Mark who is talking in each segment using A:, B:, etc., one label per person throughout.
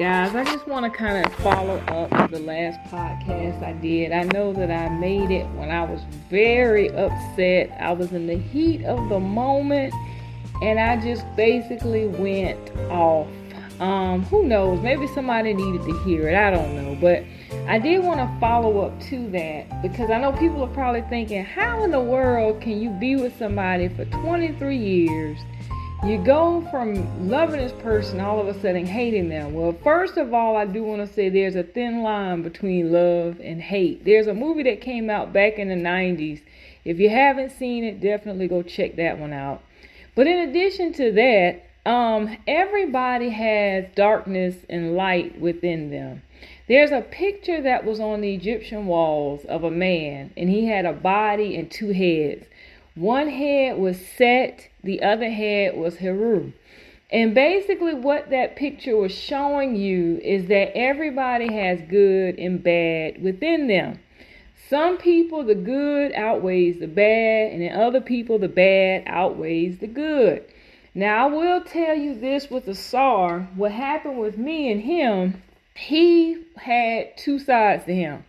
A: guys. I just want to kind of follow up the last podcast I did. I know that I made it when I was very upset. I was in the heat of the moment and I just basically went off. Um, who knows? Maybe somebody needed to hear it. I don't know. But I did want to follow up to that because I know people are probably thinking, how in the world can you be with somebody for 23 years? You go from loving this person all of a sudden hating them. Well, first of all, I do want to say there's a thin line between love and hate. There's a movie that came out back in the 90s. If you haven't seen it, definitely go check that one out. But in addition to that, um, everybody has darkness and light within them. There's a picture that was on the Egyptian walls of a man, and he had a body and two heads. One head was Set, the other head was Heru. And basically, what that picture was showing you is that everybody has good and bad within them. Some people, the good outweighs the bad, and in other people, the bad outweighs the good. Now, I will tell you this with Asar what happened with me and him, he had two sides to him.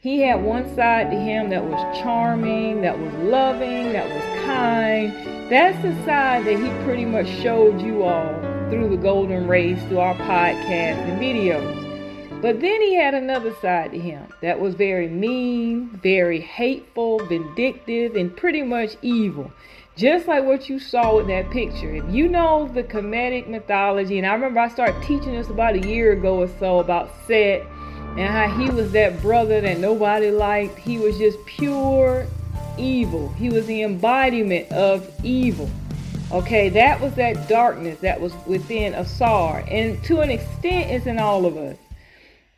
A: He had one side to him that was charming, that was loving, that was kind. That's the side that he pretty much showed you all through the Golden Race, through our podcast and videos. But then he had another side to him that was very mean, very hateful, vindictive, and pretty much evil. Just like what you saw with that picture. If you know the Kemetic mythology, and I remember I started teaching this about a year ago or so about Set and how he was that brother that nobody liked. He was just pure evil. He was the embodiment of evil. Okay, that was that darkness that was within Asar. And to an extent, it's in all of us.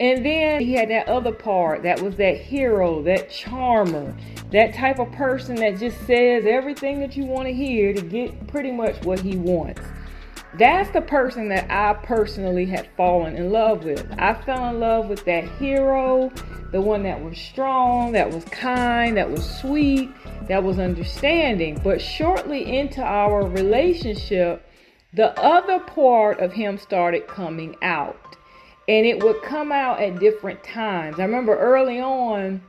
A: And then he had that other part that was that hero, that charmer, that type of person that just says everything that you want to hear to get pretty much what he wants. That's the person that I personally had fallen in love with. I fell in love with that hero, the one that was strong, that was kind, that was sweet, that was understanding. But shortly into our relationship, the other part of him started coming out. And it would come out at different times. I remember early on,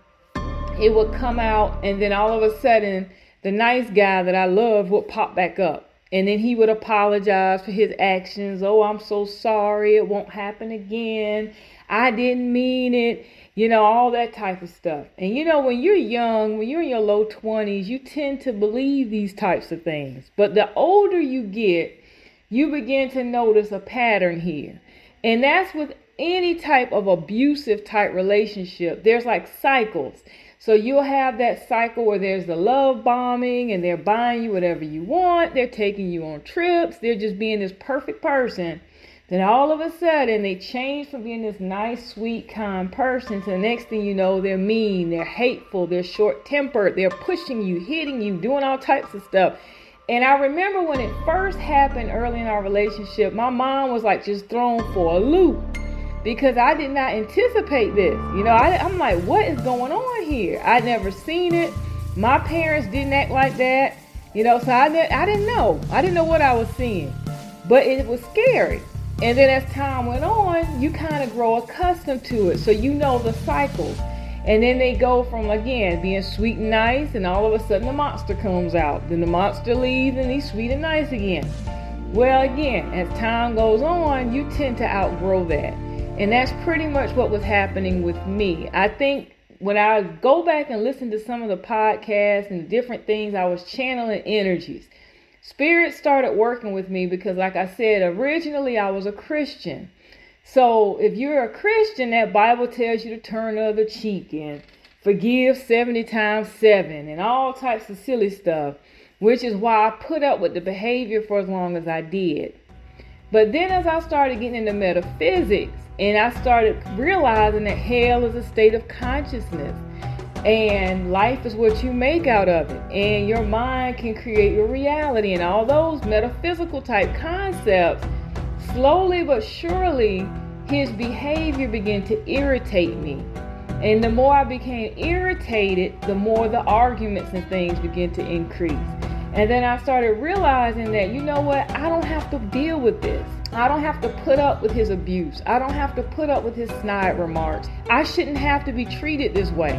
A: it would come out, and then all of a sudden, the nice guy that I loved would pop back up and then he would apologize for his actions. Oh, I'm so sorry. It won't happen again. I didn't mean it. You know, all that type of stuff. And you know, when you're young, when you're in your low 20s, you tend to believe these types of things. But the older you get, you begin to notice a pattern here. And that's with any type of abusive type relationship. There's like cycles. So you'll have that cycle where there's the love bombing and they're buying you whatever you want. They're taking you on trips. They're just being this perfect person. Then all of a sudden they change from being this nice, sweet, kind person to the next thing you know, they're mean, they're hateful, they're short tempered, they're pushing you, hitting you, doing all types of stuff. And I remember when it first happened early in our relationship, my mom was like just thrown for a loop because I did not anticipate this. You know, I, am like, what is going on here? I'd never seen it. My parents didn't act like that. You know, so I, I didn't know. I didn't know what I was seeing. But it was scary. And then as time went on, you kind of grow accustomed to it. So you know the cycles. And then they go from, again, being sweet and nice, and all of a sudden the monster comes out. Then the monster leaves and he's sweet and nice again. Well, again, as time goes on, you tend to outgrow that. And that's pretty much what was happening with me. I think when I go back and listen to some of the podcasts and different things, I was channeling energies. Spirit started working with me because, like I said, originally I was a Christian. So if you're a Christian, that Bible tells you to turn the other cheek and forgive 70 times 7 and all types of silly stuff, which is why I put up with the behavior for as long as I did. But then as I started getting into metaphysics, and I started realizing that hell is a state of consciousness. And life is what you make out of it. And your mind can create your reality. And all those metaphysical type concepts, slowly but surely, his behavior began to irritate me. And the more I became irritated, the more the arguments and things began to increase. And then I started realizing that, you know what, I don't have to deal with this. I don't have to put up with his abuse. I don't have to put up with his snide remarks. I shouldn't have to be treated this way.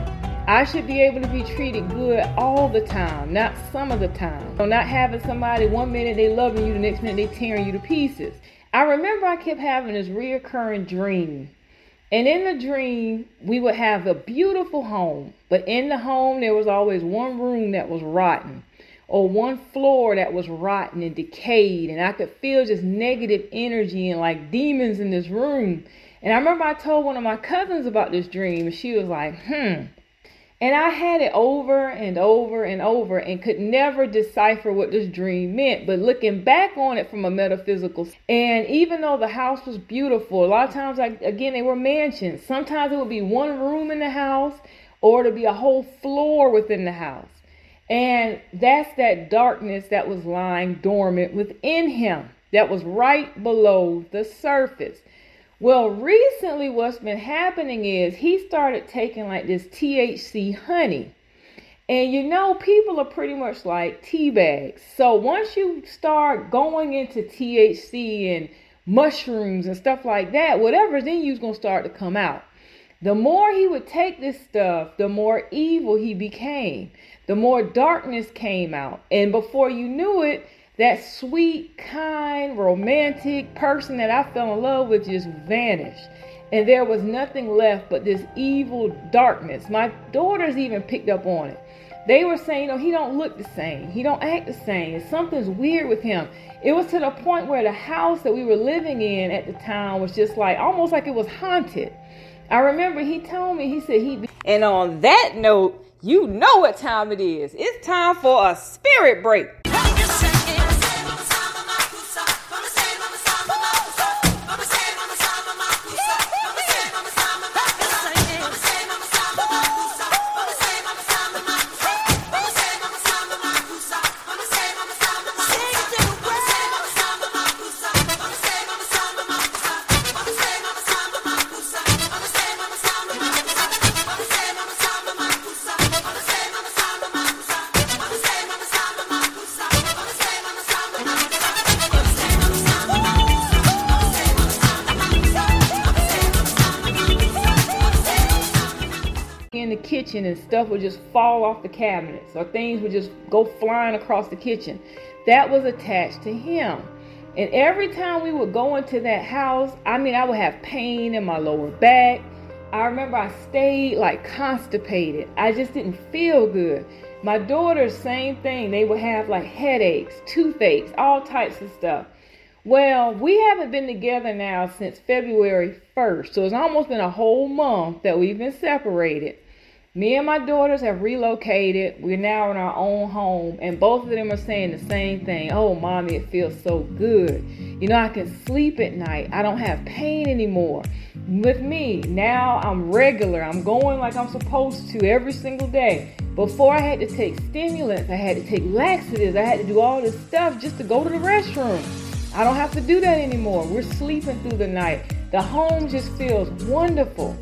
A: I should be able to be treated good all the time, not some of the time. So not having somebody one minute they loving you, the next minute they tearing you to pieces. I remember I kept having this reoccurring dream. And in the dream, we would have a beautiful home, but in the home there was always one room that was rotten or one floor that was rotten and decayed and I could feel just negative energy and like demons in this room. And I remember I told one of my cousins about this dream and she was like, "Hmm." And I had it over and over and over and could never decipher what this dream meant. But looking back on it from a metaphysical, and even though the house was beautiful, a lot of times, like again, they were mansions. Sometimes it would be one room in the house, or to be a whole floor within the house. And that's that darkness that was lying dormant within him, that was right below the surface. Well, recently, what's been happening is he started taking like this THC honey. And you know, people are pretty much like tea bags. So once you start going into THC and mushrooms and stuff like that, whatever's in you is going to start to come out. The more he would take this stuff, the more evil he became. The more darkness came out. And before you knew it, that sweet, kind, romantic person that I fell in love with just vanished. And there was nothing left but this evil darkness. My daughters even picked up on it. They were saying, "Oh, he don't look the same. He don't act the same. Something's weird with him." It was to the point where the house that we were living in at the time was just like almost like it was haunted. I remember he told me, he said he And on that note, you know what time it is. It's time for a spirit break. Stuff would just fall off the cabinets or things would just go flying across the kitchen. That was attached to him. And every time we would go into that house, I mean, I would have pain in my lower back. I remember I stayed like constipated. I just didn't feel good. My daughters, same thing. They would have like headaches, toothaches, all types of stuff. Well, we haven't been together now since February 1st. So it's almost been a whole month that we've been separated. Me and my daughters have relocated. We're now in our own home, and both of them are saying the same thing. Oh, mommy, it feels so good. You know, I can sleep at night. I don't have pain anymore. With me, now I'm regular. I'm going like I'm supposed to every single day. Before I had to take stimulants, I had to take laxatives, I had to do all this stuff just to go to the restroom. I don't have to do that anymore. We're sleeping through the night. The home just feels wonderful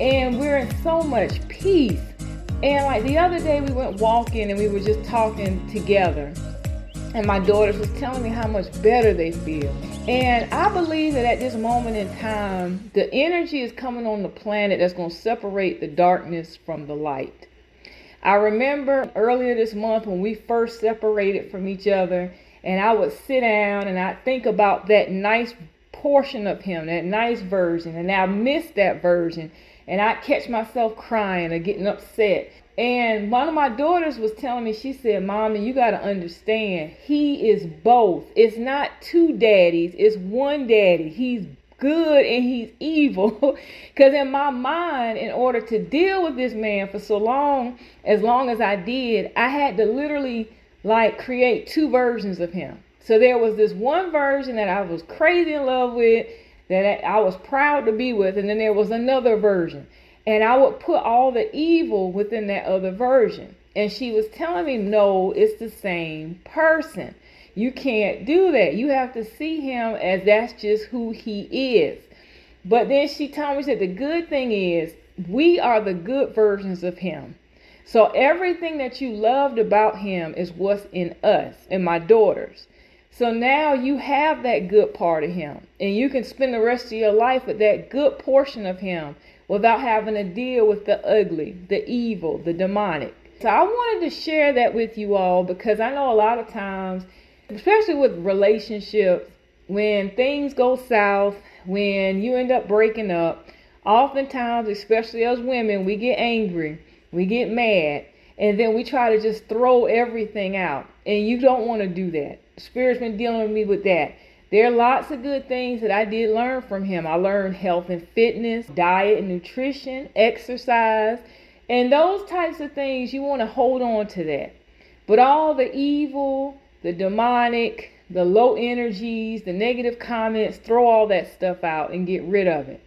A: and we're in so much peace. And like the other day, we went walking and we were just talking together. And my daughters was telling me how much better they feel. And I believe that at this moment in time, the energy is coming on the planet that's going to separate the darkness from the light. I remember earlier this month when we first separated from each other, and I would sit down and I'd think about that nice portion of him, that nice version, and I missed that version and I catch myself crying or getting upset. And one of my daughters was telling me, she said, Mommy, you got to understand, he is both. It's not two daddies, it's one daddy. He's good and he's evil. Because in my mind, in order to deal with this man for so long, as long as I did, I had to literally like create two versions of him. So there was this one version that I was crazy in love with that I was proud to be with, and then there was another version. And I would put all the evil within that other version. And she was telling me, no, it's the same person. You can't do that. You have to see him as that's just who he is. But then she told me that the good thing is we are the good versions of him. So everything that you loved about him is what's in us and my daughters. So now you have that good part of him, and you can spend the rest of your life with that good portion of him without having to deal with the ugly, the evil, the demonic. So I wanted to share that with you all because I know a lot of times, especially with relationships, when things go south, when you end up breaking up, oftentimes, especially as women, we get angry, we get mad, and then we try to just throw everything out. And you don't want to do that. Spirit's been dealing with me with that. There are lots of good things that I did learn from him. I learned health and fitness, diet and nutrition, exercise, and those types of things. You want to hold on to that. But all the evil, the demonic, the low energies, the negative comments, throw all that stuff out and get rid of it.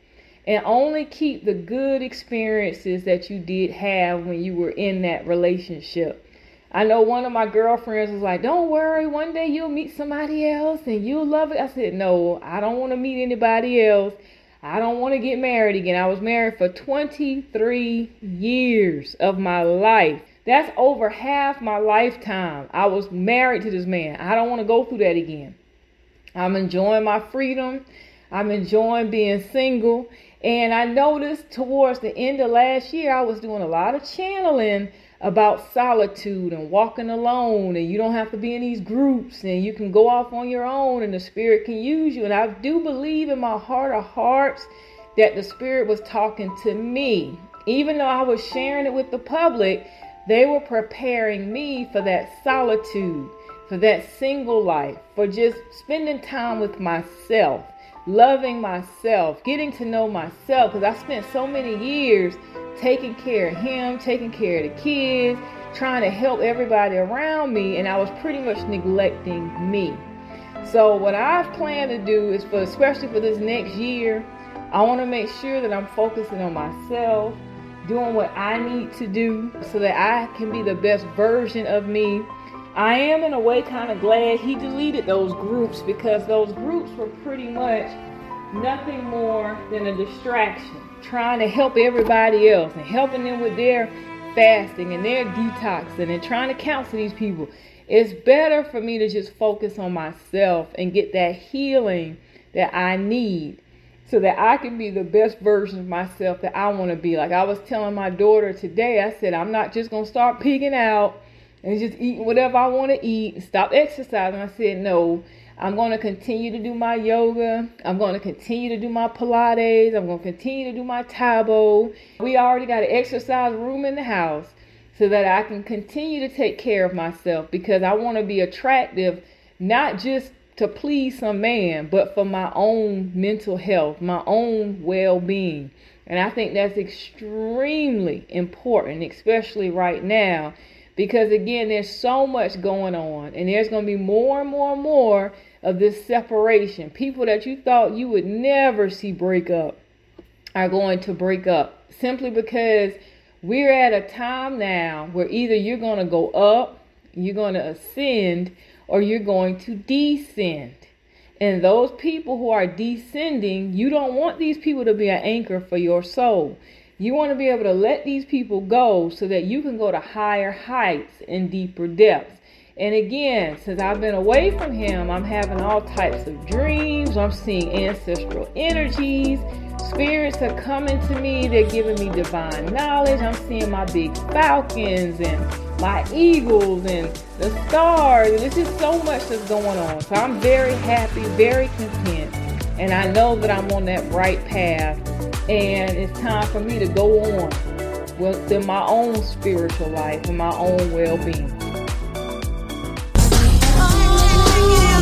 A: And only keep the good experiences that you did have when you were in that relationship. I know one of my girlfriends was like, Don't worry, one day you'll meet somebody else and you'll love it. I said, No, I don't want to meet anybody else. I don't want to get married again. I was married for 23 years of my life. That's over half my lifetime. I was married to this man. I don't want to go through that again. I'm enjoying my freedom. I'm enjoying being single. And I noticed towards the end of last year, I was doing a lot of channeling about solitude and walking alone and you don't have to be in these groups and you can go off on your own and the spirit can use you. And I do believe in my heart of hearts that the spirit was talking to me. Even though I was sharing it with the public they were preparing me for that solitude for that single life for just spending time with myself loving myself getting to know myself because I spent so many years taking care of him, taking care of the kids, trying to help everybody around me, and I was pretty much neglecting me. So what I've planned to do is for especially for this next year, I want to make sure that I'm focusing on myself, doing what I need to do so that I can be the best version of me. I am in a way kind of glad he deleted those groups because those groups were pretty much nothing more than a distraction trying to help everybody else and helping them with their fasting and their detoxing and trying to counsel these people. It's better for me to just focus on myself and get that healing that I need so that I can be the best version of myself that I want to be. Like I was telling my daughter today, I said, I'm not just going to start pigging out and just eating whatever I want to eat and stop exercising. I said, no, I'm going to continue to do my yoga. I'm going to continue to do my Pilates. I'm going to continue to do my Tae Bo. We already got an exercise room in the house so that I can continue to take care of myself because I want to be attractive, not just to please some man, but for my own mental health, my own well being. And I think that's extremely important, especially right now, because again, there's so much going on, and there's going to be more and more and more of this separation. People that you thought you would never see break up are going to break up simply because we're at a time now where either you're going to go up, you're going to ascend, or you're going to descend. And those people who are descending, you don't want these people to be an anchor for your soul. You want to be able to let these people go so that you can go to higher heights and deeper depths. And again, since I've been away from him, I'm having all types of dreams. I'm seeing ancestral energies. Spirits are coming to me. They're giving me divine knowledge. I'm seeing my big falcons and my eagles and the stars. There's just so much that's going on. So I'm very happy, very content. And I know that I'm on that right path. And it's time for me to go on with my own spiritual life and my own well being.